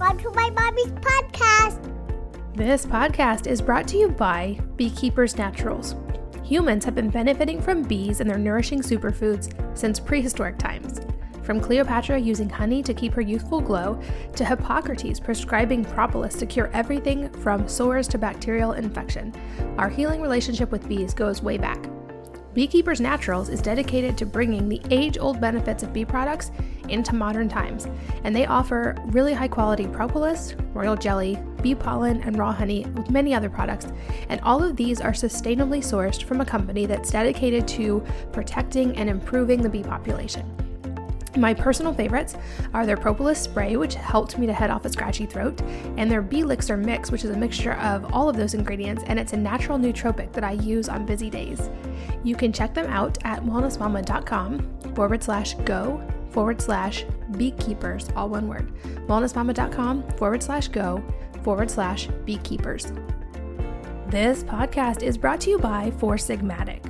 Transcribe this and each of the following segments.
Welcome to my mommy's podcast. This podcast is brought to you by Beekeepers Naturals. Humans have been benefiting from bees and their nourishing superfoods since prehistoric times. From Cleopatra using honey to keep her youthful glow, to Hippocrates prescribing propolis to cure everything from sores to bacterial infection, our healing relationship with bees goes way back. Beekeepers Naturals is dedicated to bringing the age old benefits of bee products into modern times, and they offer really high quality propolis, royal jelly, bee pollen, and raw honey, with many other products. And all of these are sustainably sourced from a company that's dedicated to protecting and improving the bee population. My personal favorites are their propolis spray, which helped me to head off a scratchy throat, and their bee elixir mix, which is a mixture of all of those ingredients, and it's a natural nootropic that I use on busy days. You can check them out at wellnessmama.com forward slash go forward slash beekeepers, all one word. Wellnessmama.com forward slash go forward slash beekeepers. This podcast is brought to you by Four Sigmatic.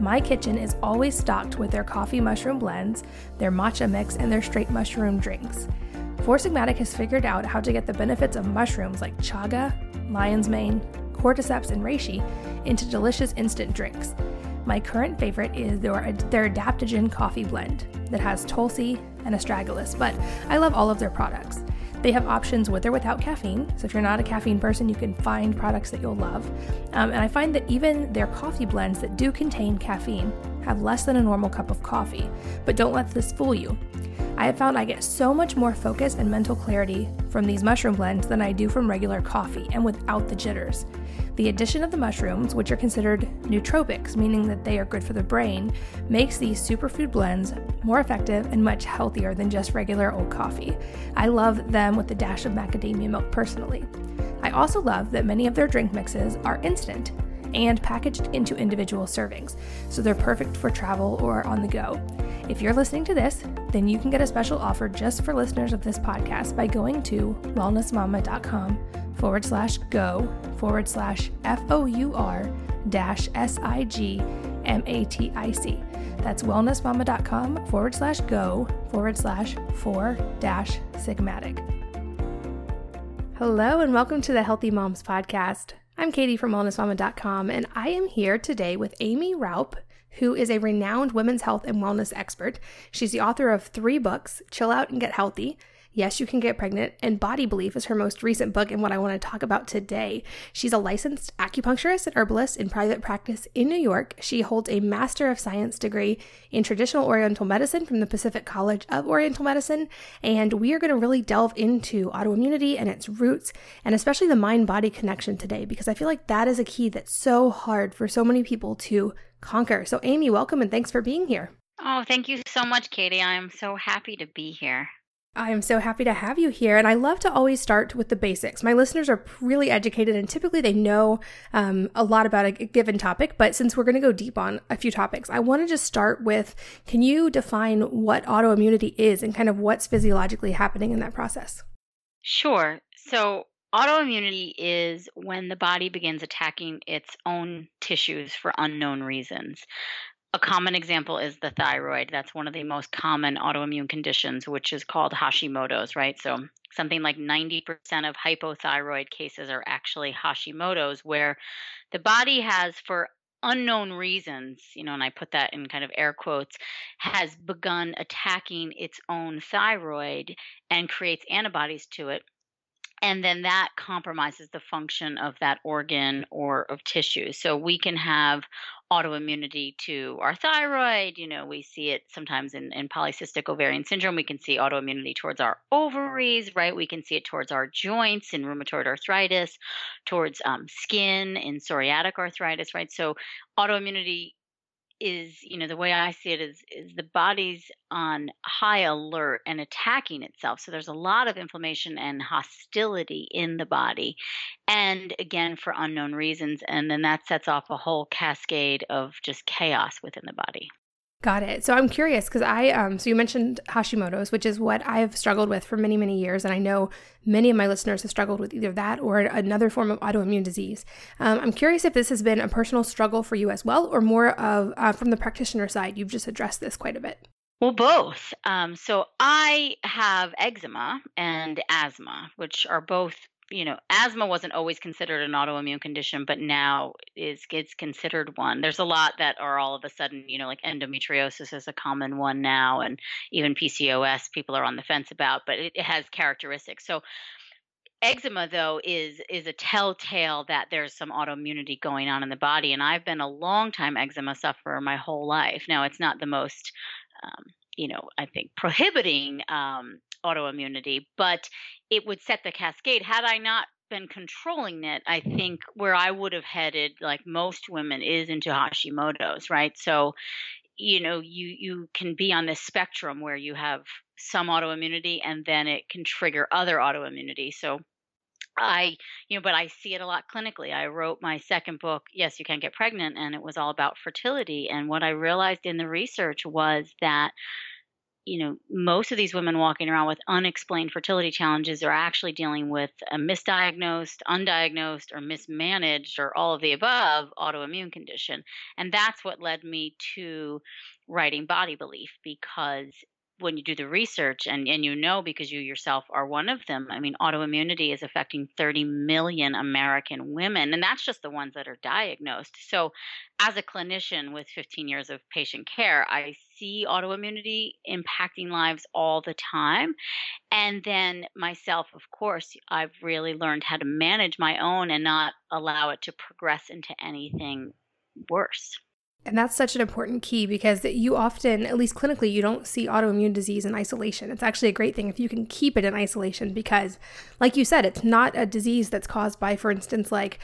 My kitchen is always stocked with their coffee mushroom blends, their matcha mix, and their straight mushroom drinks. Four Sigmatic has figured out how to get the benefits of mushrooms like chaga, lion's mane, cordyceps, and reishi into delicious instant drinks. My current favorite is their, their adaptogen coffee blend that has tulsi and astragalus, but I love all of their products. They have options with or without caffeine. So if you're not a caffeine person, you can find products that you'll love. Um, and I find that even their coffee blends that do contain caffeine have less than a normal cup of coffee. But don't let this fool you. I have found I get so much more focus and mental clarity from these mushroom blends than I do from regular coffee and without the jitters. The addition of the mushrooms, which are considered nootropics, meaning that they are good for the brain, makes these superfood blends more effective and much healthier than just regular old coffee. I love them with a dash of macadamia milk personally. I also love that many of their drink mixes are instant and packaged into individual servings, so they're perfect for travel or on the go. If you're listening to this, then you can get a special offer just for listeners of this podcast by going to wellnessmama.com forward slash go forward slash F O U R dash S I G M A T I C. That's wellnessmama.com forward slash go forward slash four dash sigmatic. Hello, and welcome to the Healthy Moms Podcast. I'm Katie from wellnessmama.com, and I am here today with Aimee Raupp who is a renowned women's health and wellness expert. She's the author of three books Chill Out and Get Healthy, Yes, You Can Get Pregnant, and Body Belief is her most recent book and what I want to talk about today. She's a licensed acupuncturist and herbalist in private practice in New York. She holds a Master of Science degree in Traditional Oriental Medicine from the Pacific College of Oriental Medicine, and we are going to really delve into autoimmunity and its roots, and especially the mind body connection today, because I feel like that is a key that's so hard for so many people to conquer. So, Aimee, welcome and thanks for being here. Oh, thank you so much, Katie. I'm so happy to be here. I am so happy to have you here. And I love to always start with the basics. My listeners are really educated and typically they know um, a lot about a given topic. But since we're going to go deep on a few topics, I want to just start with can you define what autoimmunity is and kind of what's physiologically happening in that process? Sure. So, autoimmunity is when the body begins attacking its own tissues for unknown reasons. A common example is the thyroid. That's one of the most common autoimmune conditions, which is called Hashimoto's, right? So, something like 90% of hypothyroid cases are actually Hashimoto's, where the body has, for unknown reasons, you know, and I put that in kind of air quotes, has begun attacking its own thyroid and creates antibodies to it and then that compromises the function of that organ or of tissue. So we can have autoimmunity to our thyroid. You know, we see it sometimes in, in polycystic ovarian syndrome. We can see autoimmunity towards our ovaries, right? We can see it towards our joints in rheumatoid arthritis, towards um, skin in psoriatic arthritis, right? So autoimmunity is you know the way i see it is is the body's on high alert and attacking itself. So there's a lot of inflammation and hostility in the body. And again for unknown reasons and then that sets off a whole cascade of just chaos within the body Got it. So I'm curious because I, um, so you mentioned Hashimoto's, which is what I've struggled with for many, many years. And I know many of my listeners have struggled with either that or another form of autoimmune disease. Um, I'm curious if this has been a personal struggle for you as well, or more of uh, from the practitioner side. You've just addressed this quite a bit. Well, both. Um, so I have eczema and asthma, which are both you know, asthma wasn't always considered an autoimmune condition, but now is gets considered one. There's a lot that are all of a sudden, you know, like endometriosis is a common one now, and even PCOS people are on the fence about, but it, it has characteristics. So eczema though is is a telltale that there's some autoimmunity going on in the body and i've been a long time eczema sufferer my whole life now it's not the most um, you know i think prohibiting um, autoimmunity, but it would set the cascade. Had I not been controlling it, I mm-hmm. think where I would have headed, like most women, is into Hashimoto's, right? So, you know, you you can be on this spectrum where you have some autoimmunity and then it can trigger other autoimmunity. So I, you know, but I see it a lot clinically. I wrote my second book, Yes, You Can Get Pregnant, and it was all about fertility. And what I realized in the research was that you know, most of these women walking around with unexplained fertility challenges are actually dealing with a misdiagnosed, undiagnosed, or mismanaged, or all of the above autoimmune condition. And that's what led me to writing Body Belief because when you do the research and, and you know because you yourself are one of them i mean autoimmunity is affecting 30 million american women and that's just the ones that are diagnosed. So as a clinician with 15 years of patient care i see autoimmunity impacting lives all the time. And then myself of course i've really learned how to manage my own and not allow it to progress into anything worse and that's such an important key because you often, at least clinically, you don't see autoimmune disease in isolation. It's actually a great thing if you can keep it in isolation because, like you said, it's not a disease that's caused by, for instance, like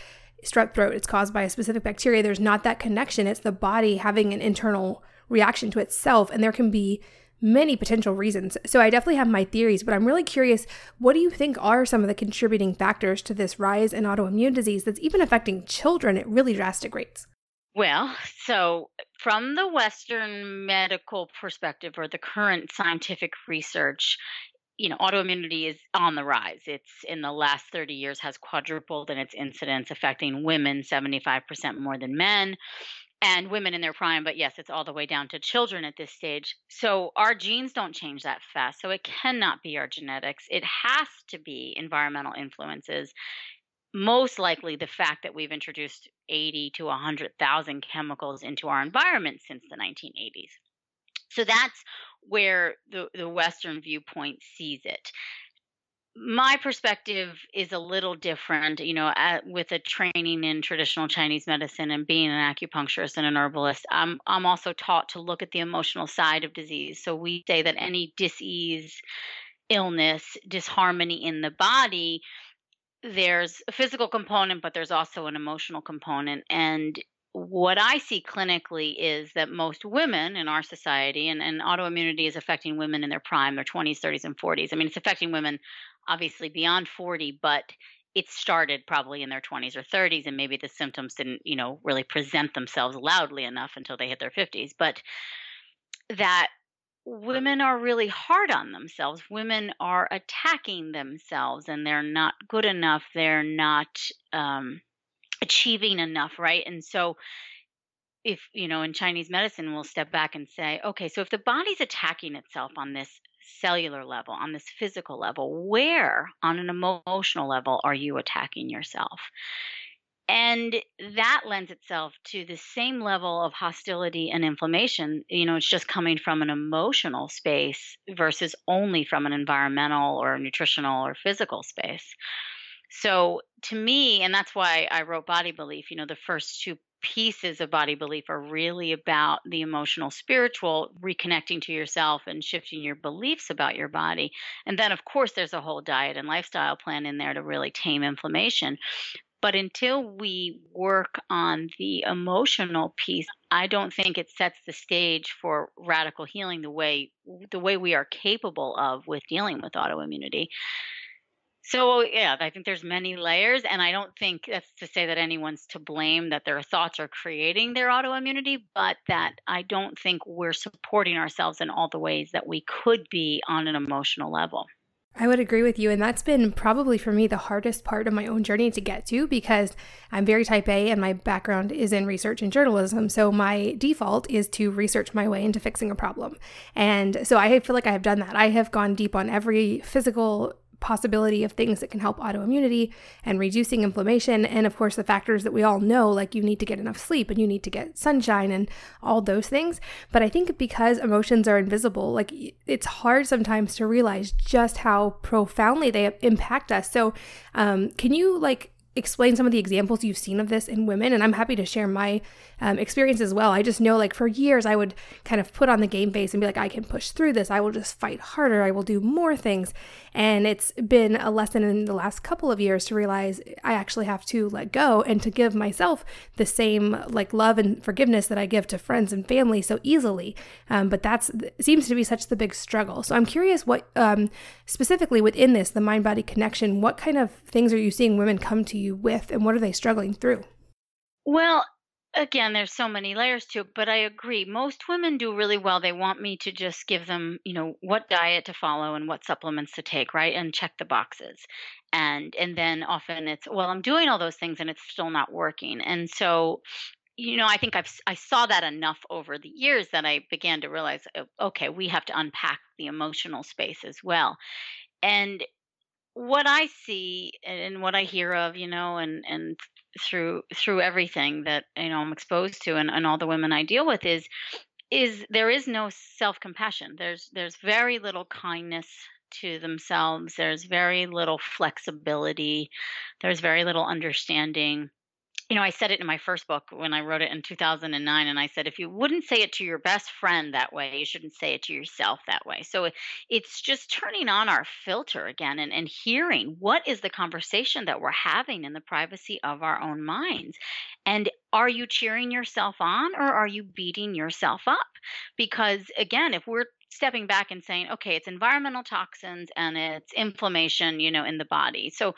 strep throat, it's caused by a specific bacteria. There's not that connection. It's the body having an internal reaction to itself, and there can be many potential reasons. So I definitely have my theories, but I'm really curious what do you think are some of the contributing factors to this rise in autoimmune disease that's even affecting children at really drastic rates? Well, so from the Western medical perspective or the current scientific research, you know, autoimmunity is on the rise. It's in the last 30 years has quadrupled in its incidence, affecting women 75% more than men and women in their prime. But yes, it's all the way down to children at this stage. So our genes don't change that fast. So it cannot be our genetics. It has to be environmental influences most likely the fact that we've introduced 80 to 100,000 chemicals into our environment since the 1980s. So that's where the, the Western viewpoint sees it. My perspective is a little different, you know, at, with a training in traditional Chinese medicine and being an acupuncturist and an herbalist. I'm I'm also taught to look at the emotional side of disease. So we say that any disease, illness, disharmony in the body there's a physical component, but there's also an emotional component. And what I see clinically is that most women in our society, and, and autoimmunity is affecting women in their prime, their 20s, 30s, and 40s. I mean, it's affecting women obviously beyond 40, but it started probably in their 20s or 30s, and maybe the symptoms didn't, you know, really present themselves loudly enough until they hit their 50s. But that women are really hard on themselves. Women are attacking themselves and they're not good enough. They're not um, achieving enough, right? And so, if, you know, in Chinese medicine, we'll step back and say, okay, so if the body's attacking itself on this cellular level, on this physical level, where on an emotional level are you attacking yourself? And that lends itself to the same level of hostility and inflammation. You know it's just coming from an emotional space versus only from an environmental or nutritional or physical space. So to me and that's why i wrote body belief you know the first two pieces of body belief are really about the emotional spiritual reconnecting to yourself and shifting your beliefs about your body. And then of course there's a whole diet and lifestyle plan in there to really tame inflammation but until we work on the emotional piece, I don't think it sets the stage for radical healing the way the way we are capable of with dealing with autoimmunity. So yeah, I think there's many layers, and I don't think that's to say that anyone's to blame that their thoughts are creating their autoimmunity, but that I don't think we're supporting ourselves in all the ways that we could be on an emotional level. I would agree with you. And that's been probably for me the hardest part of my own journey to get to because I'm very type A and my background is in research and journalism. So my default is to research my way into fixing a problem. And so I feel like I have done that. I have gone deep on every physical possibility of things that can help autoimmunity and reducing inflammation. And of course, the factors that we all know, like you need to get enough sleep and you need to get sunshine and all those things. But I think because emotions are invisible, like it's hard sometimes to realize just how profoundly they impact us. So, um, can you like explain some of the examples you've seen of this in women and i'm happy to share my um, experience as well. I just know like for years i would kind of put on the game face and be like i can push through this. I will just fight harder. I will do more things. And it's been a lesson in the last couple of years to realize i actually have to let go and to give myself the same like love and forgiveness that i give to friends and family so easily. Um, but that's seems to be such the big struggle. So i'm curious what um, specifically within this the mind body connection what kind of things are you seeing women come to you you with and what are they struggling through? Well, again, there's so many layers to it, but I agree. Most women do really well. They want me to just give them, you know, what diet to follow and what supplements to take, right? And check the boxes. And and then often it's, well, I'm doing all those things and it's still not working. And so you know, I think I've I saw that enough over the years that I began to realize, oh, okay, we have to unpack the emotional space as well. And what I see and what I hear of, you know, and and through through everything that you know I'm exposed to and, and all the women I deal with is is there is no self compassion. There's there's very little kindness to themselves. There's very little flexibility. There's very little understanding you know, I said it in my first book when I wrote it in 2009, and I said, if you wouldn't say it to your best friend that way, you shouldn't say it to yourself that way. So it's just turning on our filter again and, and hearing what is the conversation that we're having in the privacy of our own minds. And are you cheering yourself on or are you beating yourself up? Because again, if we're stepping back and saying, okay, it's environmental toxins and it's inflammation, you know, in the body. So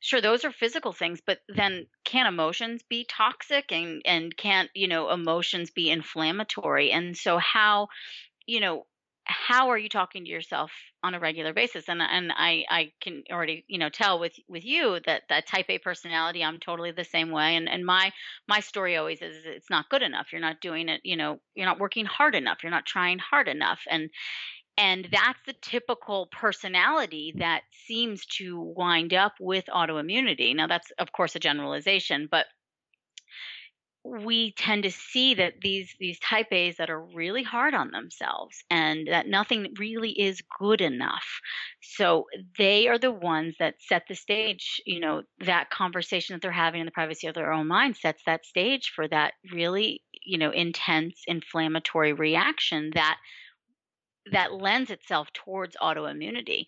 sure those are physical things but then can emotions be toxic and and can't you know emotions be inflammatory? And so how you know how are you talking to yourself on a regular basis? And and I I can already you know tell with with you that that type A personality I'm totally the same way. And and my my story always is it's not good enough. You're not doing it you know you're not working hard enough. You're not trying hard enough. And and that's the typical personality that seems to wind up with autoimmunity. Now, that's, of course, a generalization, but we tend to see that these these type A's that are really hard on themselves and that nothing really is good enough. So they are the ones that set the stage, you know, that conversation that they're having in the privacy of their own mind sets that stage for that really, you know, intense inflammatory reaction that that lends itself towards autoimmunity.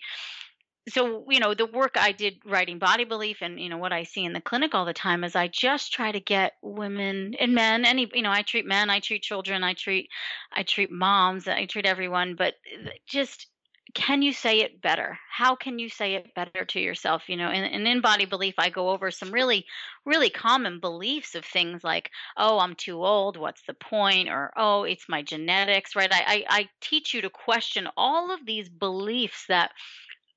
So you know the work i did writing body belief and you know what i see in the clinic all the time is i just try to get women and men any you know i treat men i treat children i treat i treat moms i treat everyone but eh, just can you say it better? How can you say it better to yourself? You know, and, and, in body belief, I go over some really, really common beliefs of things like, oh, I'm too old. What's the point? Or, oh, it's my genetics, right? I, I, I teach you to question all of these beliefs that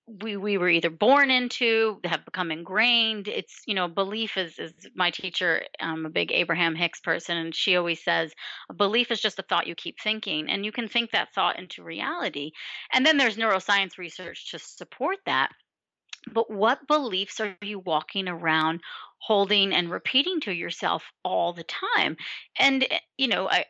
we we were either born into have become ingrained. It's you know belief is is my teacher i'm a big abraham hicks person and she always says belief is just a thought you keep thinking and you can think that thought into reality. And then there's neuroscience research to support that. But what beliefs are you walking around holding and repeating to yourself all the time? And eh, you know i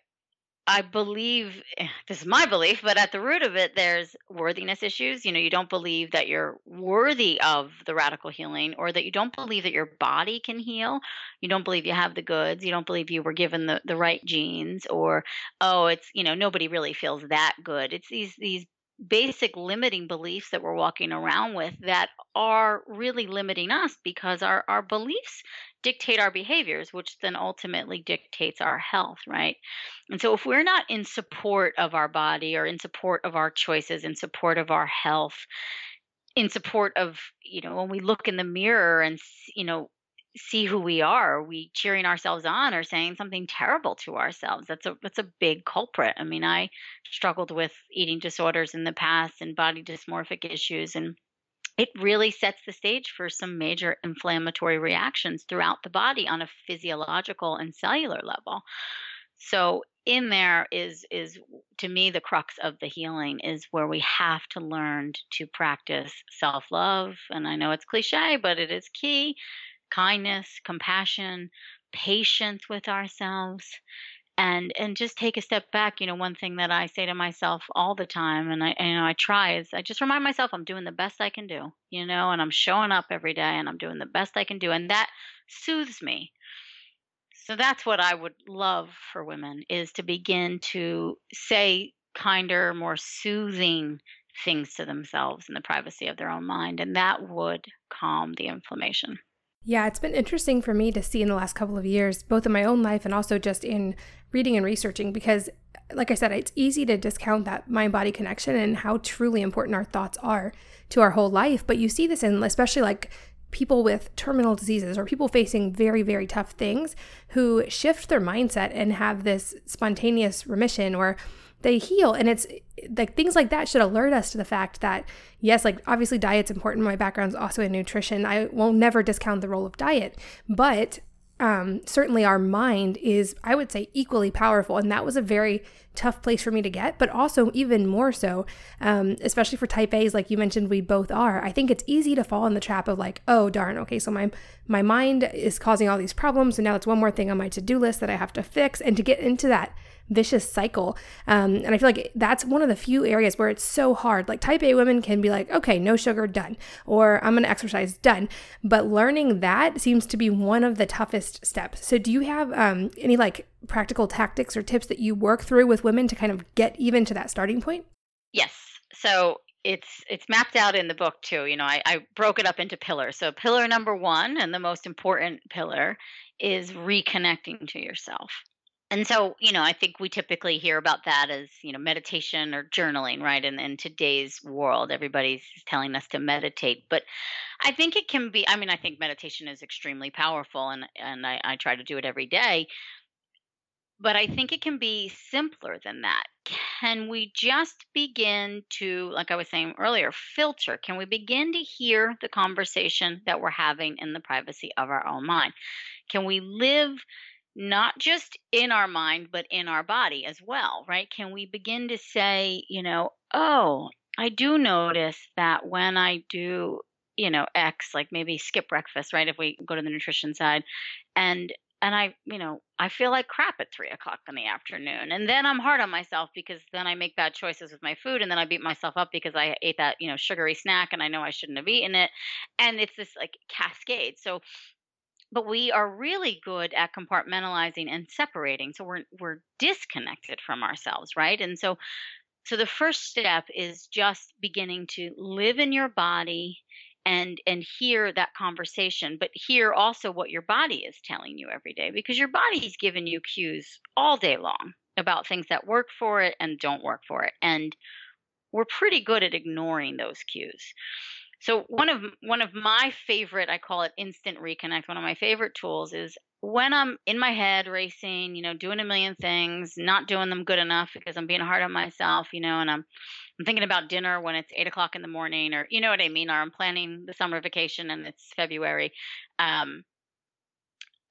I believe eh, this is my belief, but at the root of it, there's worthiness issues. You know, you don't believe that you're worthy of the radical healing, or that you don't believe that your body can heal. You don't believe you have the goods. You don't believe you were given the, the right genes, or oh, it's you know nobody really feels that good. It's these these basic limiting beliefs that we're walking around with that are really limiting us because our, our beliefs dictate our behaviors, which then ultimately dictates our health, right? And so if we're not in support of our body or in support of our choices, in support of our health, in support of, you know, when we look in the mirror and, you know, see who we are, are we cheering ourselves on or saying something terrible to ourselves. That's a that's a big culprit. I mean i struggled with eating disorders in the past and body dysmorphic issues and it really sets the stage for some major inflammatory reactions throughout the body on a physiological and cellular level. So in there is is to me the crux of the healing is where we have to learn to practice self-love. And I know it's cliche but it is key kindness compassion patience with ourselves and and just take a step back you know one thing that i say to myself all the time and i you know i try is i just remind myself i'm doing the best i can do you know and i'm showing up every day and i'm doing the best i can do and that soothes me. So that's what i would love for women is to begin to say kinder more soothing things to themselves in the privacy of their own mind and that would calm the inflammation yeah, it's been interesting for me to see in the last couple of years, both in my own life and also just in reading and researching, because, like I said, it's easy to discount that mind body connection and how truly important our thoughts are to our whole life. But you see this in especially like people with terminal diseases or people facing very, very tough things who shift their mindset and have this spontaneous remission or they heal. And it's like things like that should alert us to the fact that yes like obviously diet's important. My background's also in nutrition. I won't never discount the role of diet but um, certainly our mind is i would say equally powerful. And that was a very tough place for me to get but also even more so um, especially for type a's like you mentioned we both are. I think it's easy to fall in the trap of like oh darn. Okay so my my mind is causing all these problems. And now it's one more thing on my to-do list that i have to fix. And to get into that vicious cycle. Um, and I feel like that's one of the few areas where it's so hard. Like type A women can be like, okay, no sugar, done, or I'm to exercise, done. But learning that seems to be one of the toughest steps. So do you have um, any like practical tactics or tips that you work through with women to kind of get even to that starting point? Yes. So it's it's mapped out in the book too. You know, I, I broke it up into pillars. So pillar number one and the most important pillar is reconnecting to yourself and so you know i think we typically hear about that as you know meditation or journaling right? And in today's world everybody's telling us to meditate. But i think it can be i mean i think meditation is extremely powerful and and i, I try to do it every day. But i think it can be simpler than that. Can we just begin to like i was saying earlier filter? Can we begin to hear the conversation that we're having in the privacy of our own mind? Can we live not just in our mind, but in our body as well, right? Can we begin to say, you know, oh, I do notice that when I do, you know, X, like maybe skip breakfast, right? If we go to the nutrition side, and and I, you know, I feel like crap at three o'clock in the afternoon, and then I'm hard on myself because then I make bad choices with my food, and then I beat myself up because I ate that, you know, sugary snack, and I know I shouldn't have eaten it, and it's this like cascade. So but we are really good at compartmentalizing and separating so we're we're disconnected from ourselves right? And so so the first step is just beginning to live in your body and and hear that conversation but hear also what your body is telling you every day because your body's giving you cues all day long about things that work for it and don't work for it and we're pretty good at ignoring those cues so one of one of my favorite, I call it instant reconnect. One of my favorite tools is when I'm in my head racing, you know, doing a million things, not doing them good enough because I'm being hard on myself, you know, and I'm I'm thinking about dinner when it's eight o'clock in the morning, or you know what I mean, or I'm planning the summer vacation and it's February. Um,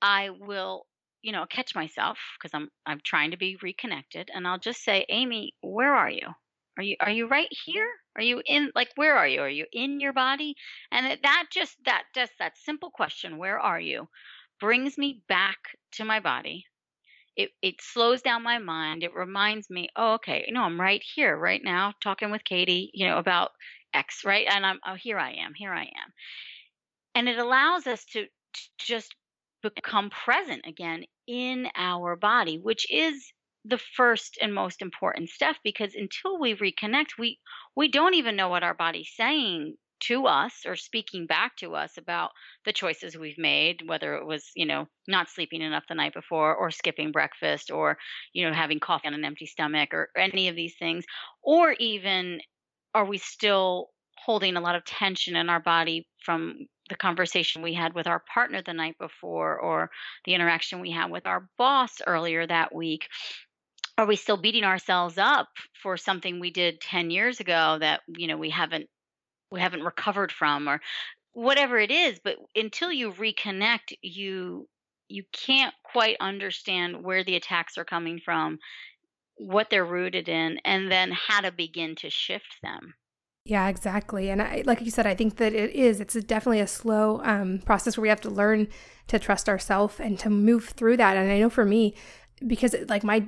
I will, you know, catch myself because I'm I'm trying to be reconnected, and I'll just say, Aimee, where are you? Are you are you right here? Are you in like where are you? Are you in your body? And that just that just that simple question, where are you, brings me back to my body. It it slows down my mind. It reminds me, oh okay, you know, I'm right here right now talking with Katie, you know, about X, right? And I'm oh here I am, here I am. And it allows us to, to just become present again in our body, which is the first and most important step because until we reconnect we we don't even know what our body's saying to us or speaking back to us about the choices we've made whether it was you know not sleeping enough the night before or skipping breakfast or you know having coffee on an empty stomach or any of these things or even are we still holding a lot of tension in our body from the conversation we had with our partner the night before or the interaction we had with our boss earlier that week are we still beating ourselves up for something we did 10 years ago that you know we haven't we haven't recovered from or whatever it is but until you reconnect you you can't quite understand where the attacks are coming from what they're rooted in and then how to begin to shift them yeah, exactly. And I, like you said, I think that it is. It's definitely a slow um, process where we have to learn to trust ourselves and to move through that. And I know for me, because like my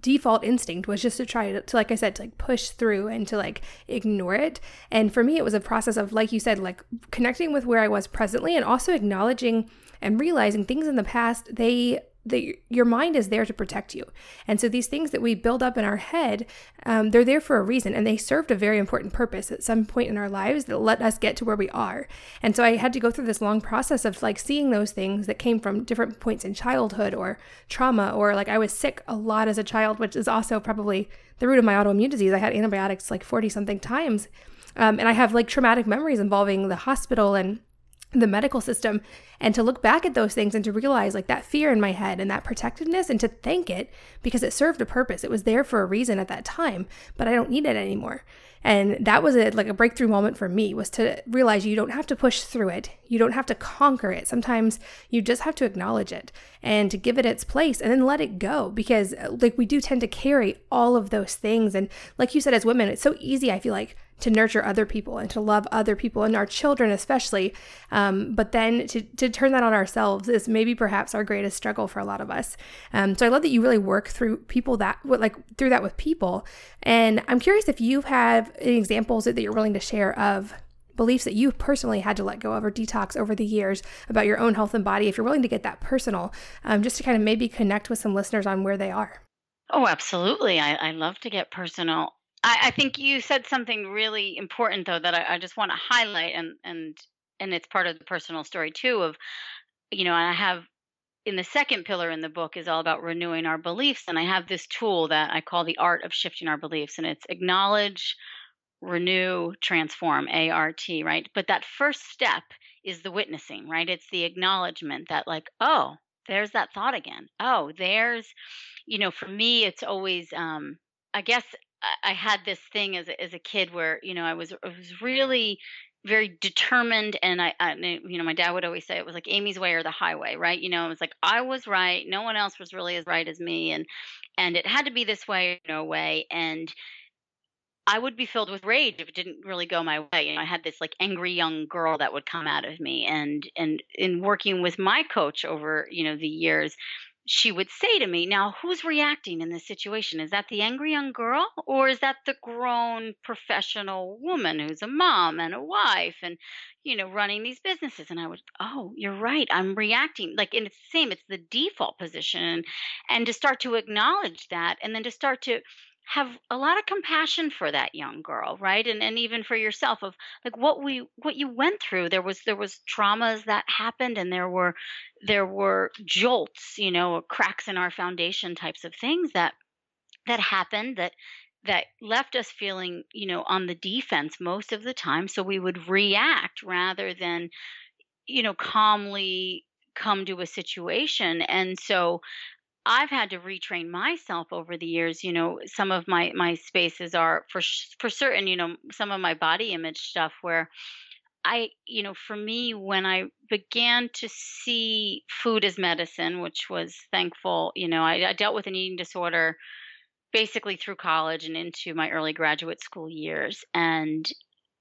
default instinct was just to try to, to, like i said to like push through and to like ignore it. And for me it was a process of like you said like connecting with where i was presently and also acknowledging and realizing things in the past they that your mind is there to protect you. And so these things that we build up in our head, um, they're there for a reason and they served a very important purpose at some point in our lives that let us get to where we are. And so I had to go through this long process of like seeing those things that came from different points in childhood or trauma, or like I was sick a lot as a child, which is also probably the root of my autoimmune disease. I had antibiotics like 40 something times. Um, and I have like traumatic memories involving the hospital and the medical system and to look back at those things and to realize like that fear in my head and that protectiveness and to thank it because it served a purpose. It was there for a reason at that time but i don't need it anymore. And that was a like a breakthrough moment for me was to realize you don't have to push through it. You don't have to conquer it. Sometimes you just have to acknowledge it and to give it its place and then let it go because like we do tend to carry all of those things. And like you said as women it's so easy i feel like to nurture other people and to love other people and our children especially um, but then to, to turn that on ourselves is maybe perhaps our greatest struggle for a lot of us um, so i love that you really work through people that like through that with people and i'm curious if you have examples that you're willing to share of beliefs that you personally had to let go of or detox over the years about your own health and body if you're willing to get that personal um, just to kind of maybe connect with some listeners on where they are Oh, absolutely. I, I love to get personal. I, I think you said something really important though that I, I just want to highlight and and and it's part of the personal story too of you know I have in the second pillar in the book is all about renewing our beliefs and I have this tool that I call the art of shifting our beliefs and it's acknowledge renew transform ART right? But that first step is the witnessing right? It's the acknowledgement that like oh there's that thought again. Oh there's you know for me it's always um I guess I had this thing as a, as a kid where you know I was I was really very determined and I, I you know my dad would always say it was like Aimee's way or the highway right you know it was like I was right no one else was really as right as me and and it had to be this way no way and I would be filled with rage if it didn't really go my way. You know, I had this like angry young girl that would come out of me, and and in working with my coach over you know the years, she would say to me, Now, who's reacting in this situation? Is that the angry young girl or is that the grown professional woman who's a mom and a wife and, you know, running these businesses? And I would, Oh, you're right. I'm reacting. Like, and it's the same, it's the default position. And, and to start to acknowledge that and then to start to, have a lot of compassion for that young girl right? And and even for yourself of like what we what you went through. There was there was traumas that happened and there were there were jolts you know cracks in our foundation types of things that that happened that that left us feeling you know on the defense most of the time. So we would react rather than you know calmly come to a situation. And so I've had to retrain myself over the years. You know, some of my my spaces are for for certain. You know, some of my body image stuff where I, you know, for me, when I began to see food as medicine, which was thankful, you know, I, I dealt with an eating disorder basically through college and into my early graduate school years, and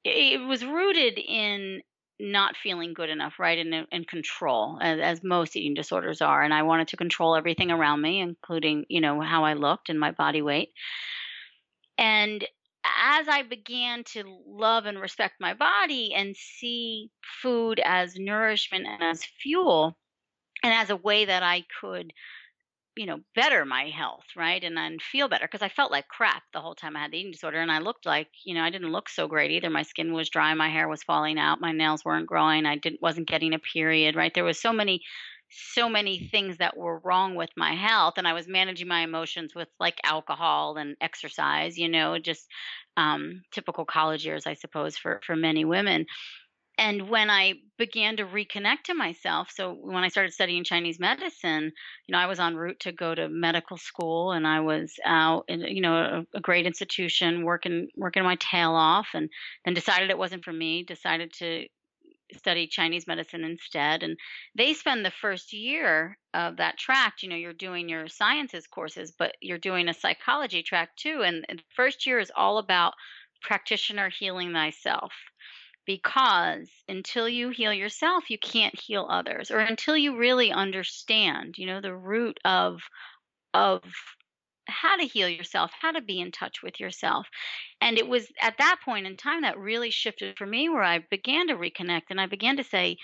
it was rooted in not feeling good enough, right, in in uh, control, as, as most eating disorders are. And I wanted to control everything around me, including you know how I looked and my body weight. And as I began to love and respect my body and see food as nourishment and as fuel, and as a way that I could you know, better my health, right? And then feel better because I felt like crap the whole time I had the eating disorder. And I looked like, you know, I didn't look so great either. My skin was dry, my hair was falling out, my nails weren't growing, I didn't wasn't getting a period, right? There was so many so many things that were wrong with my health and I was managing my emotions with like alcohol and exercise, you know, just um typical college years I suppose for for many women and when I began to reconnect to myself, so when I started studying Chinese medicine, you know, I was en route to go to medical school, and I was out in you know a, a great institution, working working my tail off, and then decided it wasn't for me. Decided to study Chinese medicine instead. And they spend the first year of that track, you know, you're doing your sciences courses, but you're doing a psychology track too. And, and the first year is all about practitioner healing thyself. Because until you heal yourself, you can't heal others, or until you really understand, you know, the root of of how to heal yourself, how to be in touch with yourself. And it was at that point in time that really shifted for me where I began to reconnect and I began to say,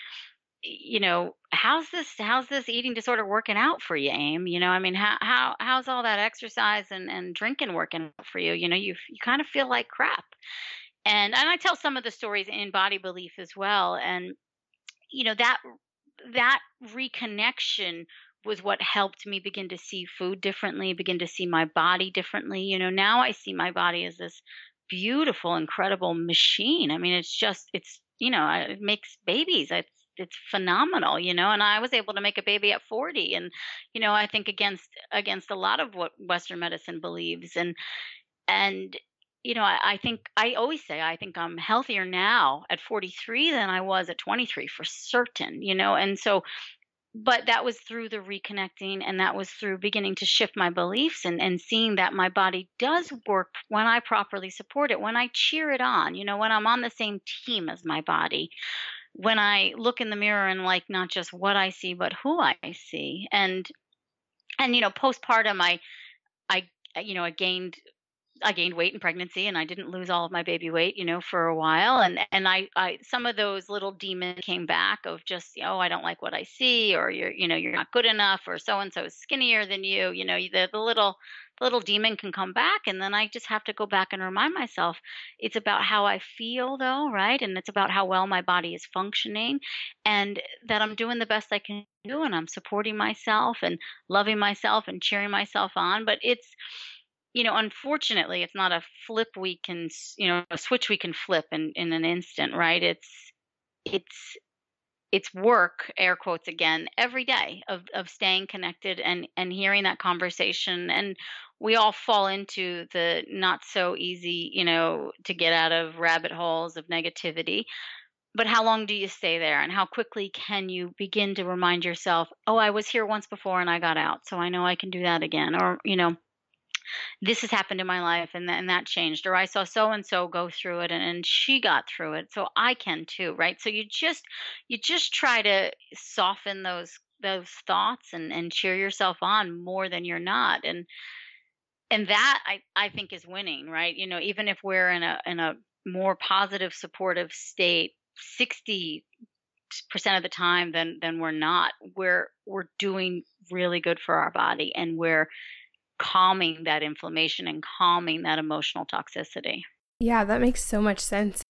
you know, how's this how's this eating disorder working out for you, Aim? You know, I mean, how how how's all that exercise and, and drinking working out for you? You know, you you kind of feel like crap. And and I tell some of the stories in body belief as well. And you know, that that reconnection was what helped me begin to see food differently, begin to see my body differently. You know, now I see my body as this beautiful, incredible machine. I mean, it's just, it's, you know, it makes babies. It's, it's phenomenal, you know, and I was able to make a baby at 40 and you know, I think against against a lot of what western medicine believes and and you know, I, I think I always say I think I'm healthier now at 43 than I was at 23 for certain, you know, and so but that was through the reconnecting and that was through beginning to shift my beliefs and, and seeing that my body does work when I properly support it, when I cheer it on, you know, when I'm on the same team as my body, when I look in the mirror and like not just what I see, but who I see. And and you know, postpartum I I you know, I gained I gained weight in pregnancy and I didn't lose all of my baby weight, you know, for a while. And and I, I some of those little demons came back of just, oh, I don't like what I see, or you're, you know, you're not good enough, or so and so is skinnier than you. You know, the the little the little demon can come back, and then I just have to go back and remind myself it's about how I feel, though, right? And it's about how well my body is functioning, and that I'm doing the best I can do, and I'm supporting myself and loving myself and cheering myself on. But it's you know, unfortunately, it's not a flip we can, you know, a switch we can flip in in an instant, right? It's it's it's work, air quotes again, every day of of staying connected and and hearing that conversation. And we all fall into the not so easy, you know, to get out of rabbit holes of negativity. But how long do you stay there? And how quickly can you begin to remind yourself, oh, I was here once before and I got out, so I know I can do that again, or you know this has happened in my life and, th- and that changed or i saw so and so go through it and, and she got through it so i can too right? So you just you just try to soften those those thoughts and and cheer yourself on more than you're not and and that i i think is winning right? You know even if we're in a in a more positive supportive state 60 percent of the time then then we're not we're we're doing really good for our body and we're calming that inflammation and calming that emotional toxicity. Yeah, that makes so much sense.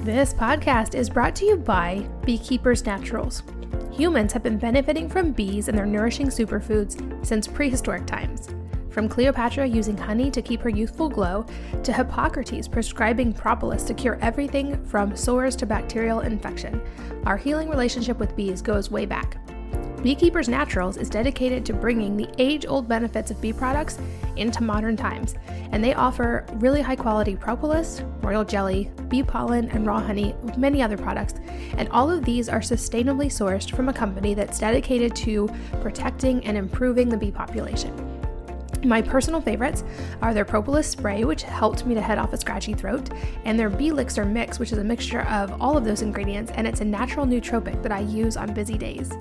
This podcast is brought to you by Beekeepers Naturals. Humans have been benefiting from bees and their nourishing superfoods since prehistoric times. From Cleopatra using honey to keep her youthful glow, to Hippocrates prescribing propolis to cure everything from sores to bacterial infection, our healing relationship with bees goes way back. Beekeepers Naturals is dedicated to bringing the age old benefits of bee products into modern times, and they offer really high quality propolis, royal jelly, bee pollen, and raw honey, with many other products. And all of these are sustainably sourced from a company that's dedicated to protecting and improving the bee population. My personal favorites are their propolis spray, which helped me to head off a scratchy throat, and their bee elixir mix, which is a mixture of all of those ingredients, and it's a natural nootropic that I use on busy days.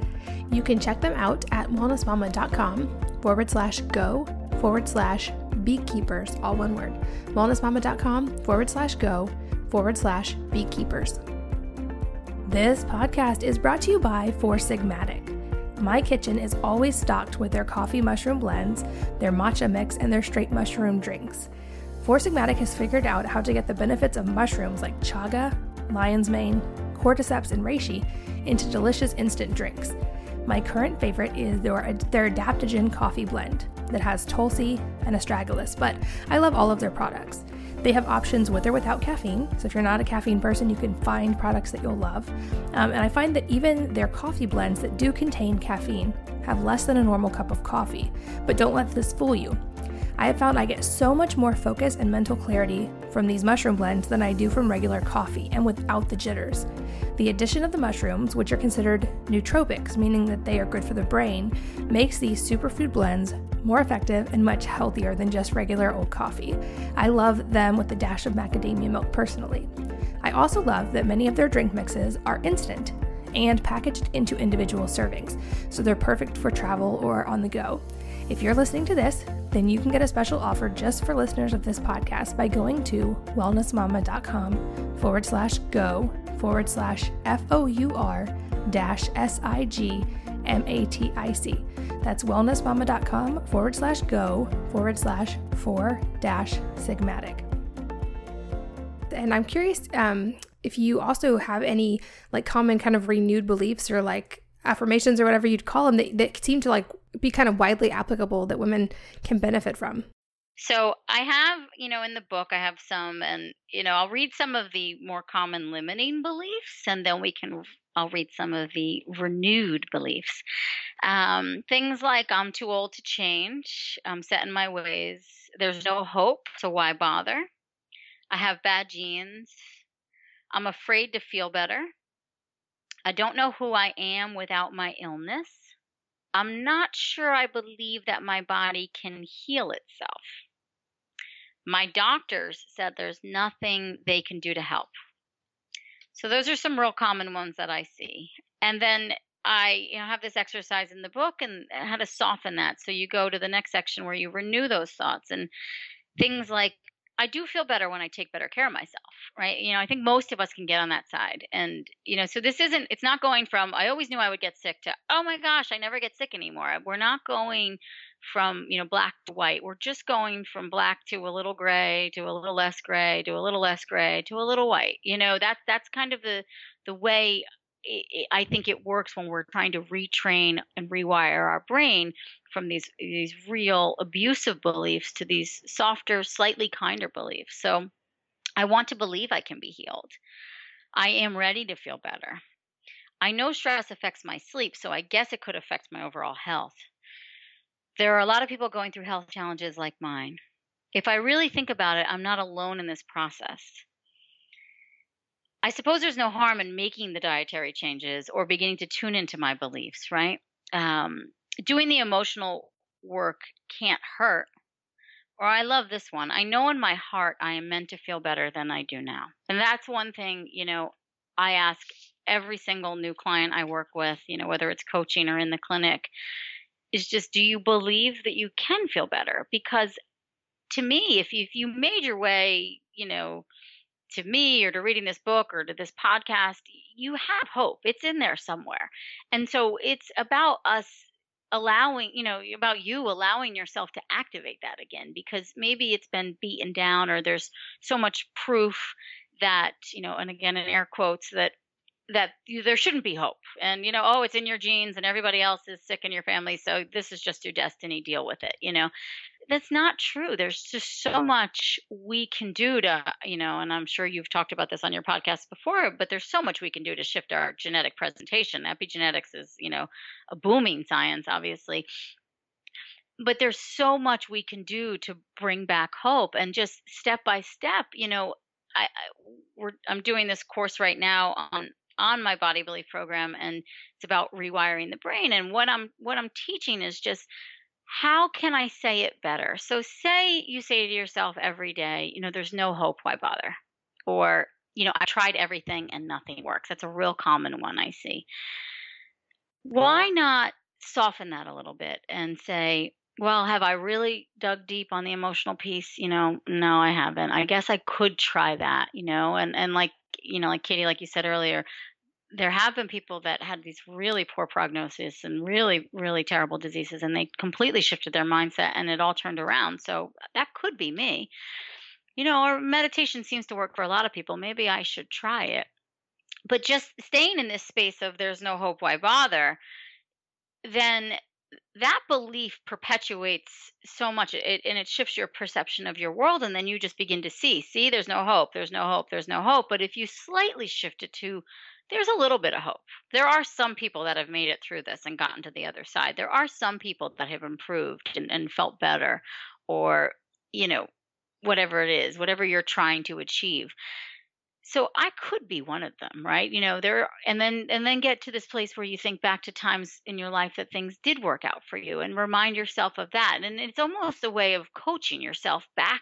You can check them out at wellnessmama.com forward slash go forward slash beekeepers, all one word. Wellnessmama.com forward slash go forward slash beekeepers. This podcast is brought to you by Four Sigmatic. My kitchen is always stocked with their coffee mushroom blends, their matcha mix, and their straight mushroom drinks. Four Sigmatic has figured out how to get the benefits of mushrooms like chaga, lion's mane, cordyceps, and reishi into delicious instant drinks. My current favorite is their, their adaptogen coffee blend that has tulsi and astragalus, but I love all of their products. They have options with or without caffeine. So if you're not a caffeine person, you can find products that you'll love. Um, and I find that even their coffee blends that do contain caffeine have less than a normal cup of coffee. But don't let this fool you. I have found I get so much more focus and mental clarity from these mushroom blends than I do from regular coffee and without the jitters. The addition of the mushrooms, which are considered nootropics, meaning that they are good for the brain, makes these superfood blends more effective and much healthier than just regular old coffee. I love them with a dash of macadamia milk personally. I also love that many of their drink mixes are instant and packaged into individual servings, so they're perfect for travel or on the go. If you're listening to this, then you can get a special offer just for listeners of this podcast by going to wellnessmama.com forward slash go forward slash F O U R dash S I G M A T I C. That's wellnessmama.com forward slash go forward slash four dash sigmatic. And I'm curious um, if you also have any like common kind of renewed beliefs or like affirmations or whatever you'd call them that, that seem to like be kind of widely applicable that women can benefit from? So I have, you know, in the book, I have some, and, you know, I'll read some of the more common limiting beliefs, and then we can, I'll read some of the renewed beliefs. Um, things like I'm too old to change, I'm set in my ways, there's no hope, so why bother? I have bad genes, I'm afraid to feel better, I don't know who I am without my illness. I'm not sure I believe that my body can heal itself. My doctors said there's nothing they can do to help. So those are some real common ones that I see. And then I you know, have this exercise in the book and uh, how to soften that. So you go to the next section where you renew those thoughts and things like I do feel better when I take better care of myself, right? You know, I think most of us can get on that side. And, you know, so this isn't, it's not going from, I always knew I would get sick to, oh my gosh, I never get sick anymore. We're not going from, you know, black to white. We're just going from black to a little gray to a little less gray to a little less gray to a little white. You know, that's, that's kind of the, the way I think it works when we're trying to retrain and rewire our brain from these these real abusive beliefs to these softer, slightly kinder beliefs. So I want to believe I can be healed. I am ready to feel better. I know stress affects my sleep, so I guess it could affect my overall health. There are a lot of people going through health challenges like mine. If I really think about it, I'm not alone in this process. I suppose there's no harm in making the dietary changes or beginning to tune into my beliefs, right? Um, doing the emotional work can't hurt. Or I love this one. I know in my heart I am meant to feel better than I do now. And that's one thing, you know, I ask every single new client I work with, you know, whether it's coaching or in the clinic, is just do you believe that you can feel better? Because to me, if you, if you made your way, you know, to me or to reading this book or to this podcast, you have hope. It's in there somewhere. And so it's about us allowing, you know, about you allowing yourself to activate that again because maybe it's been beaten down or there's so much proof that, you know, and again in air quotes that that there shouldn't be hope and you know oh it's in your genes and everybody else is sick in your family so this is just your destiny deal with it you know that's not true. There's just so much we can do to, you know, and I'm sure you've talked about this on your podcast before, but there's so much we can do to shift our genetic presentation. Epigenetics is, you know, a booming science, obviously. But there's so much we can do to bring back hope and just step by step, you know, I, I I'm doing this course right now on on my body belief program and it's about rewiring the brain and what I'm what I'm teaching is just how can I say it better? So, say you say to yourself every day, you know, there's no hope, why bother? Or, you know, I tried everything and nothing works. That's a real common one I see. Why not soften that a little bit and say, well, have I really dug deep on the emotional piece? You know, no, I haven't. I guess I could try that, you know, and, and like, you know, like Katie, like you said earlier, there have been people that had these really poor prognosis and really really terrible diseases and they completely shifted their mindset and it all turned around. So that could be me. You know or meditation seems to work for a lot of people. Maybe i should try it. But just staying in this space of there's no hope why bother? Then that belief perpetuates so much it, and it shifts your perception of your world and then you just begin to see see there's no hope there's no hope there's no hope. But if you slightly shift it to there's a little bit of hope. There are some people that have made it through this and gotten to the other side. There are some people that have improved and, and felt better or you know whatever it is whatever you're trying to achieve so i could be one of them right? You know there and then and then get to this place where you think back to times in your life that things did work out for you and remind yourself of that. And it's almost a way of coaching yourself back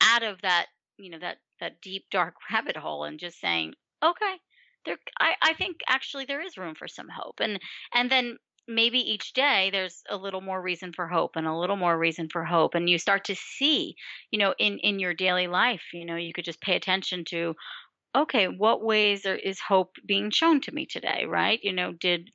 out of that you know that that deep dark rabbit hole and just saying okay there I, I think actually there is room for some hope. And and then maybe each day there's a little more reason for hope and a little more reason for hope. And you start to see you know in in your daily life you know you could just pay attention to okay, what ways are, is hope being shown to me today, right? You know, did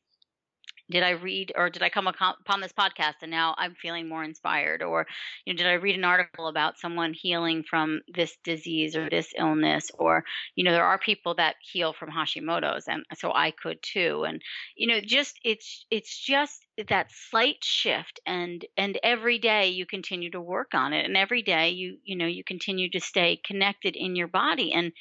did I read or did I come upon this podcast and now I'm feeling more inspired? Or, you know, did I read an article about someone healing from this disease or this illness? Or, you know, there are people that heal from Hashimoto's and so I could too. And, you know, just it's it's just that slight shift and and every day you continue to work on it and every day you you know you continue to stay connected in your body and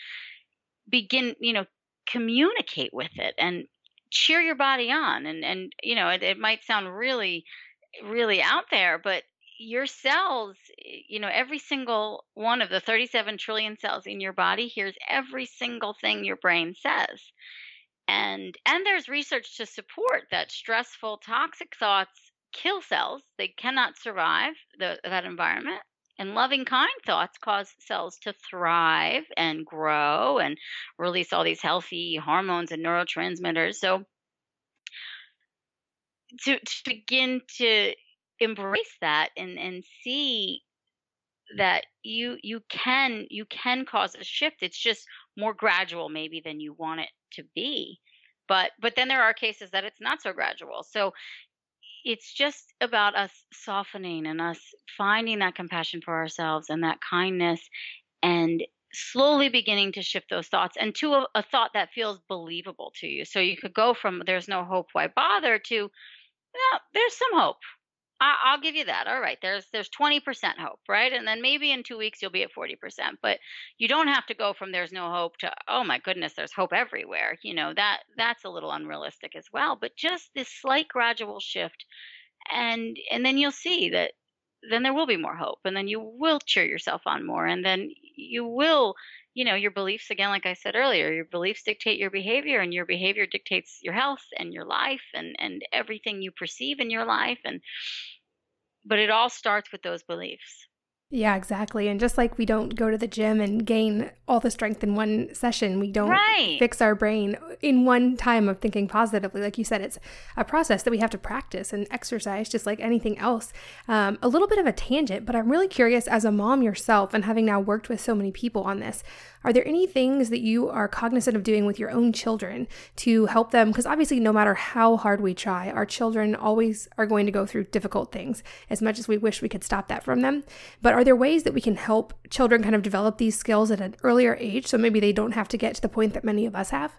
begin, you know, communicate with it and cheer your body on. And, and you know, it, it might sound really, really out there, but your cells, you know, every single one of the 37 trillion cells in your body hears every single thing your brain says. And and there's research to support that stressful toxic thoughts kill cells. They cannot survive the, that environment. And loving, kind thoughts cause cells to thrive and grow and release all these healthy hormones and neurotransmitters. So, to, to begin to embrace that and, and see mm. that you you can you can cause a shift. It's just more gradual maybe than you want it to be. But but then there are cases that it's not so gradual. So it's just about us softening and us finding that compassion for ourselves and that kindness and slowly beginning to shift those thoughts and to a, a, thought that feels believable to you. So you could go from there's no hope, why bother to yeah, there's some hope. I, will give you that. All right, there's there's 20% hope, right? And then maybe in two weeks you'll be at 40%. But you don't have to go from there's no hope to oh my goodness, there's hope everywhere. You know that that's a little unrealistic as well. But just this slight gradual shift, and and then you'll see that then there will be more hope, and then you will cheer yourself on more, and then you will you know your beliefs again like i said earlier your beliefs dictate your behavior and your behavior dictates your health and your life and and everything you perceive in your life and but it all starts with those beliefs yeah, exactly. And just like we don't go to the gym and gain all the strength in one session, we don't right. fix our brain in one time of thinking positively. Like you said, it's a process that we have to practice and exercise just like anything else. Um, a little bit of a tangent, but I'm really curious as a mom yourself and having now worked with so many people on this, are there any things that you are cognizant of doing with your own children to help them? Because obviously, no matter how hard we try, our children always are going to go through difficult things as much as we wish we could stop that from them. But are there ways that we can help children kind of develop these skills at an earlier age so maybe they don't have to get to the point that many of us have?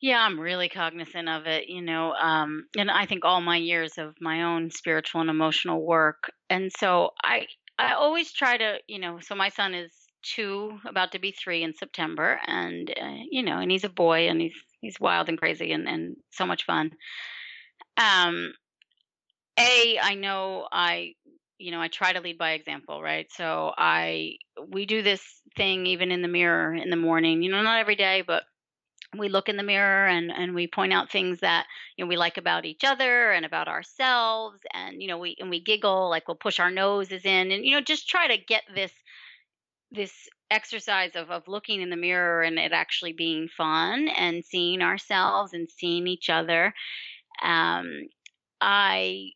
Yeah, I'm really cognizant of it, you know, um, and I think all my years of my own spiritual and emotional work, and so I I always try to, you know, so my son is two, about to be three in September, and uh, you know, and he's a boy, and he's he's wild and crazy, and and so much fun. Um, a, I know I, you know, I try to lead by example, right? So I, we do this thing even in the mirror in the morning. You know, not every day, but we look in the mirror and and we point out things that you know we like about each other and about ourselves and you know we and we giggle like we'll push our noses in and you know just try to get this this exercise of, of looking in the mirror and it actually being fun and seeing ourselves and seeing each other. Um, I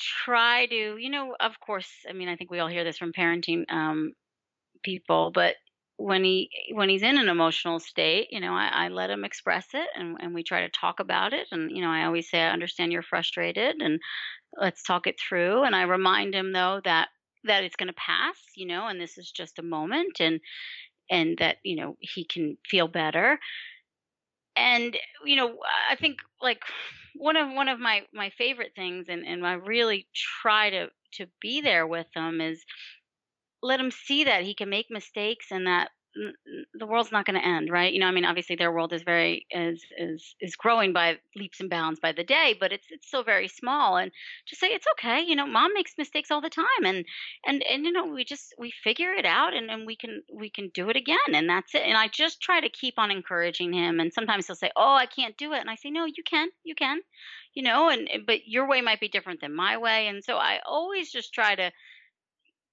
try to, you know, of course, I mean, I think we all hear this from parenting um, people, but when he when he's in an emotional state, you know, I, I let him express it and, and we try to talk about it. And, you know, I always say, I understand you're frustrated and let's talk it through. And I remind him though that that it's going to pass, you know, and this is just a moment and and that, you know, he can feel better. And you know, I think like one of one of my my favorite things and and I really try to to be there with him is let him see that he can make mistakes and that the world's not going to end, right? You know, I mean, obviously their world is very is is is growing by leaps and bounds by the day, but it's it's still very small. And just say it's okay. You know, mom makes mistakes all the time, and and and you know, we just we figure it out, and and we can we can do it again, and that's it. And I just try to keep on encouraging him. And sometimes he'll say, "Oh, I can't do it," and I say, "No, you can, you can." You know, and but your way might be different than my way, and so I always just try to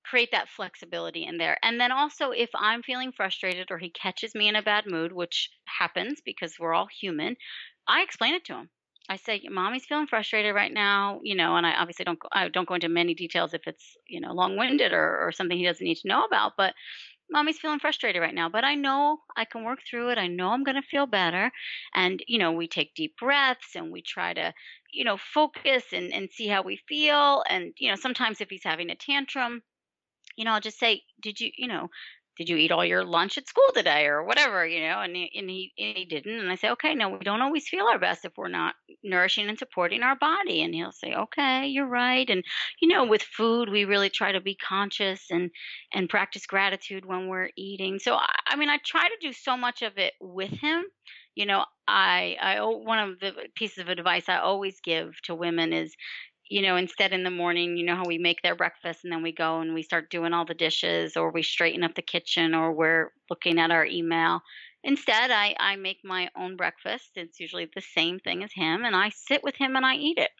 create that flexibility in there. And then also, if I'm feeling frustrated or he catches me in a bad mood, which happens because we're all human, I explain it to him. I say, "Mommy's feeling frustrated right now," you know, and I obviously don't I don't go into many details if it's you know long-winded or, or something he doesn't need to know about, but mommy's feeling frustrated right now, but I know I can work through it. I know I'm going to feel better. And, you know, we take deep breaths and we try to, you know, focus and, and see how we feel. And, you know, sometimes if he's having a tantrum, you know, I'll just say, did you, you know, did you eat all your lunch at school today or whatever, you know, and he, and he, and he didn't. And I say, okay, no, we don't always feel our best if we're not nourishing and supporting our body. And he'll say, okay, you're right. And, you know, with food, we really try to be conscious and, and practice gratitude when we're eating. So, I, I mean, I try to do so much of it with him. You know, I, I, one of the pieces of advice I always give to women is, you know, instead in the morning, you know how we make their breakfast and then we go and we start doing all the dishes or we straighten up the kitchen or we're looking at our email. Instead, I, I make my own breakfast. It's usually the same thing as him, and I sit with him and I eat it.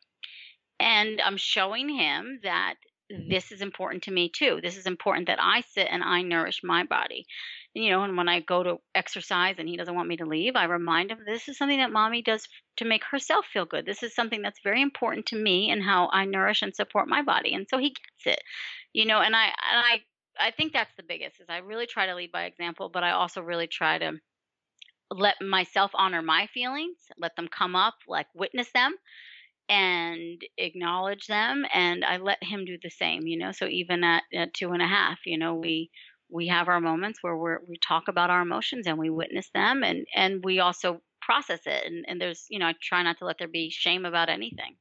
And I'm showing him that this is important to me too. This is important that I sit and I nourish my body you know, and when I go to exercise and he doesn't want me to leave, I remind him this is something that mommy does to make herself feel good. This is something that's very important to me and how I nourish and support my body. And so he gets it, you know, and I, and I, I think that's the biggest is I really try to lead by example, but I also really try to let myself honor my feelings, let them come up, like witness them and acknowledge them. And I let him do the same, you know, so even at, at two and a half, you know, we, we have our moments where we we talk about our emotions and we witness them and and we also process it and, and there's you know i try not to let there be shame about anything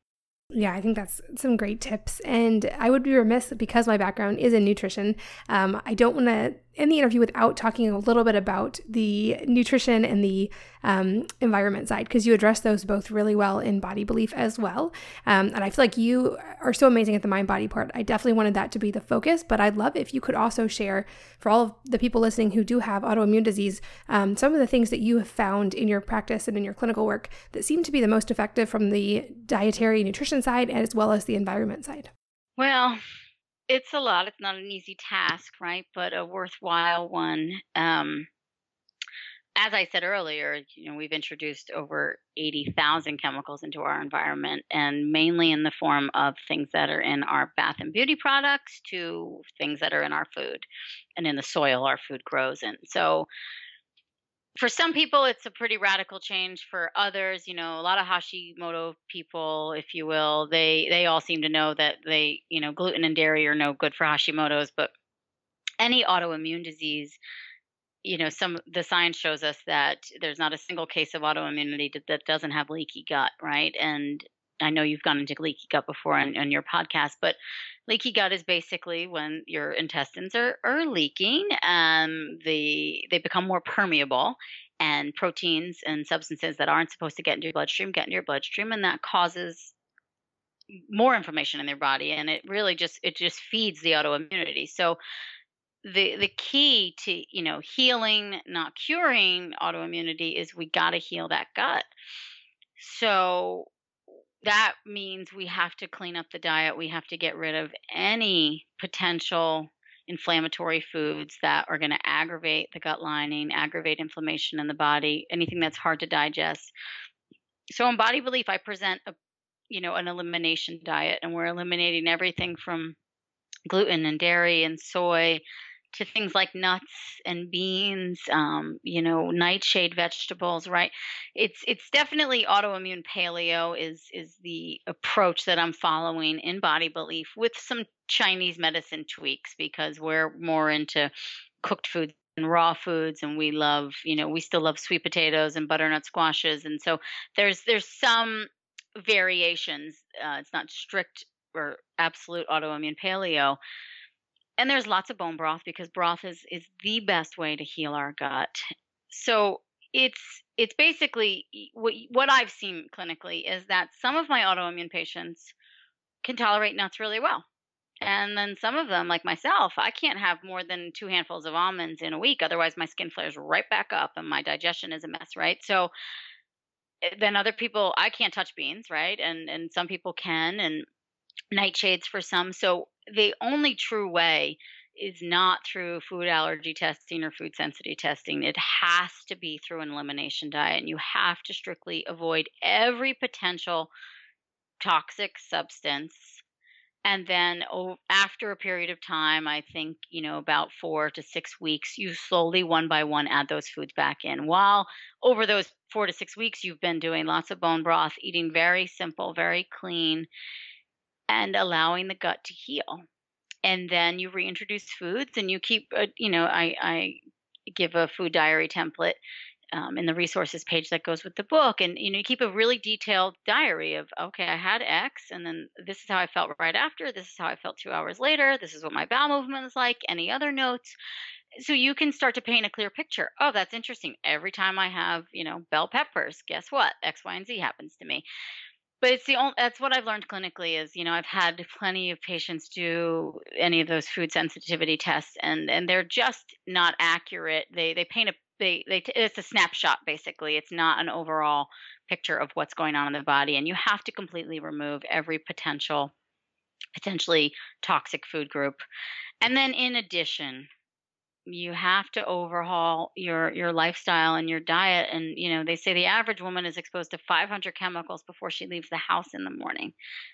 yeah, I think that's some great tips. And I would be remiss because my background is in nutrition. Um, I don't want to end the interview without talking a little bit about the nutrition and the um, environment side because you address those both really well in body belief as well. Um, and I feel like you are so amazing at the mind body part. I definitely wanted that to be the focus, but I'd love if you could also share for all of the people listening who do have autoimmune disease um, some of the things that you have found in your practice and in your clinical work that seem to be the most effective from the dietary nutrition side as well as the environment side. Well, it's a lot. It's not an easy task, right? But a worthwhile one. Um, as I said earlier, you know, we've introduced over 80,000 chemicals into our environment, and mainly in the form of things that are in our bath and beauty products to things that are in our food and in the soil our food grows in. So, for some people it's a pretty radical change. For others you know a lot of hashimoto people if you will they they all seem to know that they you know gluten and dairy are no good for hashimoto's but any autoimmune disease you know some the science shows us that there's not a single case of autoimmunity that, that doesn't have leaky gut right? And I know you've gone into leaky gut before on, on your podcast, but leaky gut is basically when your intestines are, are leaking um, the they become more permeable and proteins and substances that aren't supposed to get into your bloodstream get into your bloodstream and that causes more inflammation in their body and it really just it just feeds the autoimmunity. So the the key to you know healing not curing autoimmunity is we got to heal that gut. So that means we have to clean up the diet. We have to get rid of any potential inflammatory foods that are going to aggravate the gut lining, aggravate inflammation in the body, anything that's hard to digest. So in body belief, I present a you know an elimination diet, and we're eliminating everything from gluten and dairy and soy to things like nuts and beans, um, you know, nightshade vegetables, right? It's it's definitely autoimmune paleo is is the approach that I'm following in body belief with some Chinese medicine tweaks because we're more into cooked foods and raw foods and we love, you know, we still love sweet potatoes and butternut squashes and so there's there's some variations. Uh, it's not strict or absolute autoimmune paleo. And there's lots of bone broth because broth is is the best way to heal our gut. So it's it's basically what what I've seen clinically is that some of my autoimmune patients can tolerate nuts really well. And then some of them, like myself, I can't have more than two handfuls of almonds in a week. Otherwise, my skin flares right back up and my digestion is a mess, right? So eh, then other people, I can't touch beans, right? And and some people can, and nightshades for some. So the only true way is not through food allergy testing or food sensitivity testing. It has to be through an elimination diet, and you have to strictly avoid every potential toxic substance and then after a period of time i think you know about four to six weeks you slowly one by one add those foods back in while over those four to six weeks you've been doing lots of bone broth eating very simple very clean and allowing the gut to heal. And then you reintroduce foods and you keep a, you know i i give a food diary template um, in the resources page that goes with the book and you know you keep a really detailed diary of okay i had x and then this is how i felt right after this is how i felt two hours later this is what my bowel movement is like any other notes. So you can start to paint a clear picture. Oh that's interesting. Every time i have you know bell peppers guess what? X y and z happens to me but it's the only that's what i've learned clinically is you know i've had plenty of patients do any of those food sensitivity tests and and they're just not accurate. They they paint a they they it's a snapshot basically. It's not an overall picture of what's going on in the body and you have to completely remove every potential potentially toxic food group. And then in addition you have to overhaul your your lifestyle and your diet and you know they say the average woman is exposed to 500 chemicals before she leaves the house in the morning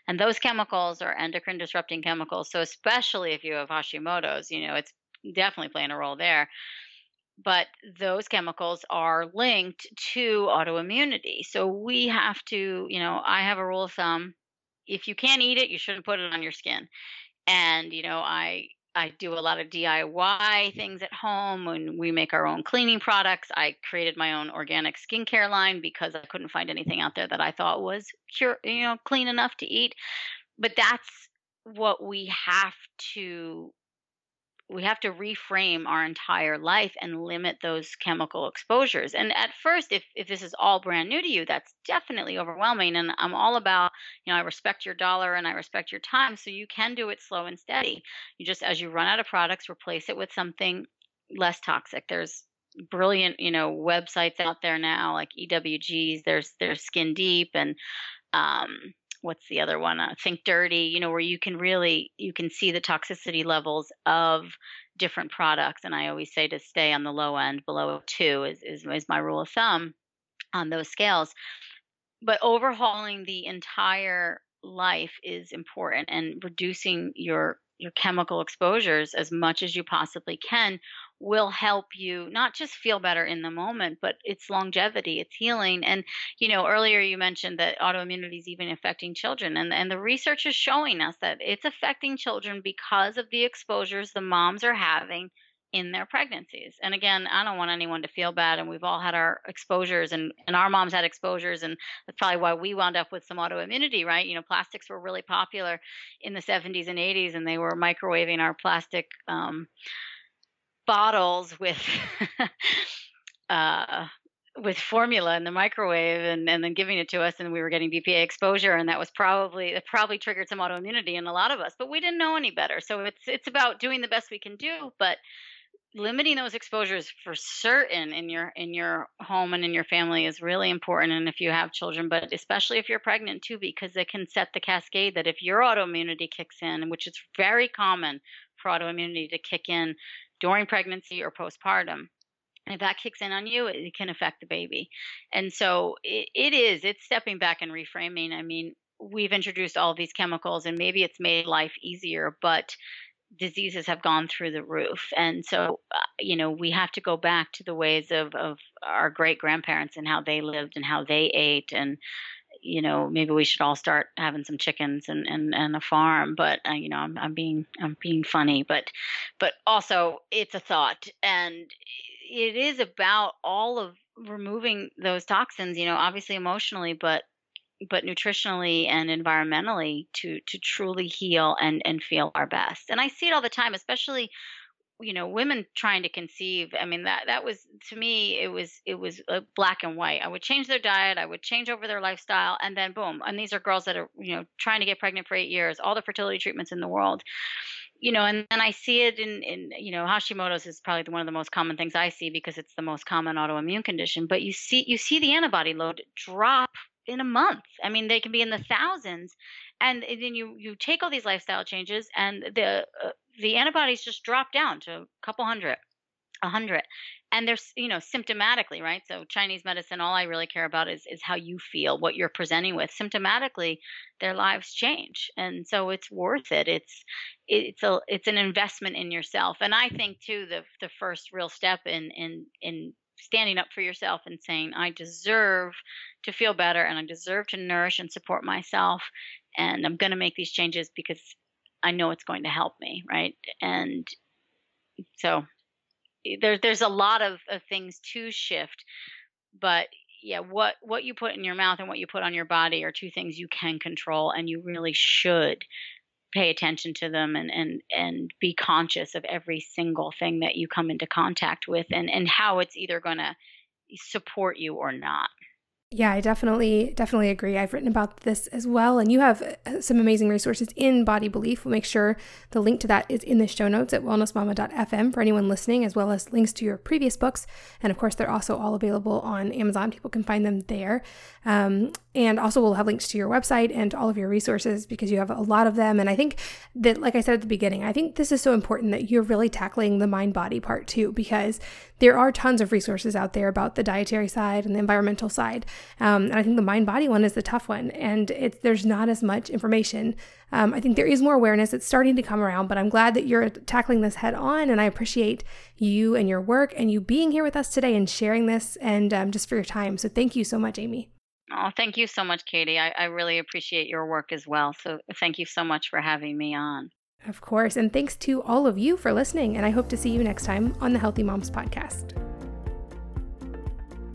and those chemicals are endocrine disrupting chemicals so especially if you have hashimoto's you know it's definitely playing a role there but those chemicals are linked to autoimmunity. So we have to, you know, I have a rule of thumb if you can't eat it, you shouldn't put it on your skin. And, you know, I I do a lot of DIY things at home when we make our own cleaning products. I created my own organic skincare line because I couldn't find anything out there that I thought was cure, you know, clean enough to eat. But that's what we have to we have to reframe our entire life and limit those chemical exposures. And at first, if, if this is all brand new to you, that's definitely overwhelming. And I'm all about, you know, I respect your dollar and I respect your time. So you can do it slow and steady. You just, as you run out of products, replace it with something less toxic. There's brilliant, you know, websites out there now like EWGs, there's, there's Skin Deep and, um, what's the other one uh, think dirty you know where you can really you can see the toxicity levels of different products and i always say to stay on the low end below two is, is, is my rule of thumb on those scales. But overhauling the entire life is important and reducing your your chemical exposures as much as you possibly can will help you not just feel better in the moment, but it's longevity, it's healing. And, you know, earlier you mentioned that autoimmunity is even affecting children. And, and the research is showing us that it's affecting children because of the exposures the moms are having in their pregnancies. And again, I don't want anyone to feel bad. And we've all had our exposures, and, and our moms had exposures. And that's probably why we wound up with some autoimmunity, right? You know, plastics were really popular in the 70s and 80s, and they were microwaving our plastic. Um, bottles with uh, with formula in the microwave and, and then giving it to us and we were getting BPA exposure and that was probably it probably triggered some autoimmunity in a lot of us but we didn't know any better. So it's it's about doing the best we can do but limiting those exposures for certain in your in your home and in your family is really important and if you have children but especially if you're pregnant too because it can set the cascade that if your autoimmunity kicks in which is very common for autoimmunity to kick in during pregnancy or postpartum. And if that kicks in on you, it can affect the baby. And so it, it is, it's stepping back and reframing. I mean, we've introduced all these chemicals and maybe it's made life easier, but diseases have gone through the roof. And so, uh, you know, we have to go back to the ways of, of our great grandparents and how they lived and how they ate and you know, maybe we should all start having some chickens and, and, and a farm. But uh, you know, I'm, I'm being I'm being funny, but but also it's a thought, and it is about all of removing those toxins. You know, obviously emotionally, but but nutritionally and environmentally to to truly heal and and feel our best. And I see it all the time, especially you know women trying to conceive i mean that that was to me it was it was uh, black and white. I would change their diet i would change over their lifestyle and then boom and these are girls that are you know trying to get pregnant for eight years all the fertility treatments in the world. You know and then i see it in in you know hashimoto's is probably one of the most common things i see because it's the most common autoimmune condition but you see you see the antibody load drop in a month. I mean they can be in the thousands and then you you take all these lifestyle changes and the uh, the antibodies just drop down to a couple hundred a hundred and they're you know symptomatically right? So chinese medicine all i really care about is is how you feel what you're presenting with. Symptomatically their lives change and so it's worth it. It's it's a it's an investment in yourself. And i think too the the first real step in in in standing up for yourself and saying i deserve to feel better and i deserve to nourish and support myself and I'm going to make these changes because I know it's going to help me, right? And so there's there's a lot of, of things to shift, but yeah, what what you put in your mouth and what you put on your body are two things you can control, and you really should pay attention to them and and and be conscious of every single thing that you come into contact with, and and how it's either going to support you or not. Yeah, I definitely definitely agree. I've written about this as well, and you have uh, some amazing resources in Body Belief. We'll make sure the link to that is in the show notes at wellnessmama.fm for anyone listening, as well as links to your previous books. And of course, they're also all available on Amazon. People can find them there. Um, and also, we'll have links to your website and all of your resources because you have a lot of them. And I think that, like I said at the beginning, I think this is so important that you're really tackling the mind body part too, because there are tons of resources out there about the dietary side and the environmental side. Um, and I think the mind body one is the tough one. And it's, there's not as much information. Um, I think there is more awareness. It's starting to come around, but I'm glad that you're tackling this head on. And I appreciate you and your work and you being here with us today and sharing this and um, just for your time. So thank you so much, Aimee. Oh, thank you so much, Katie. I, I really appreciate your work as well. So thank you so much for having me on. Of course. And thanks to all of you for listening. And I hope to see you next time on the Healthy Moms Podcast.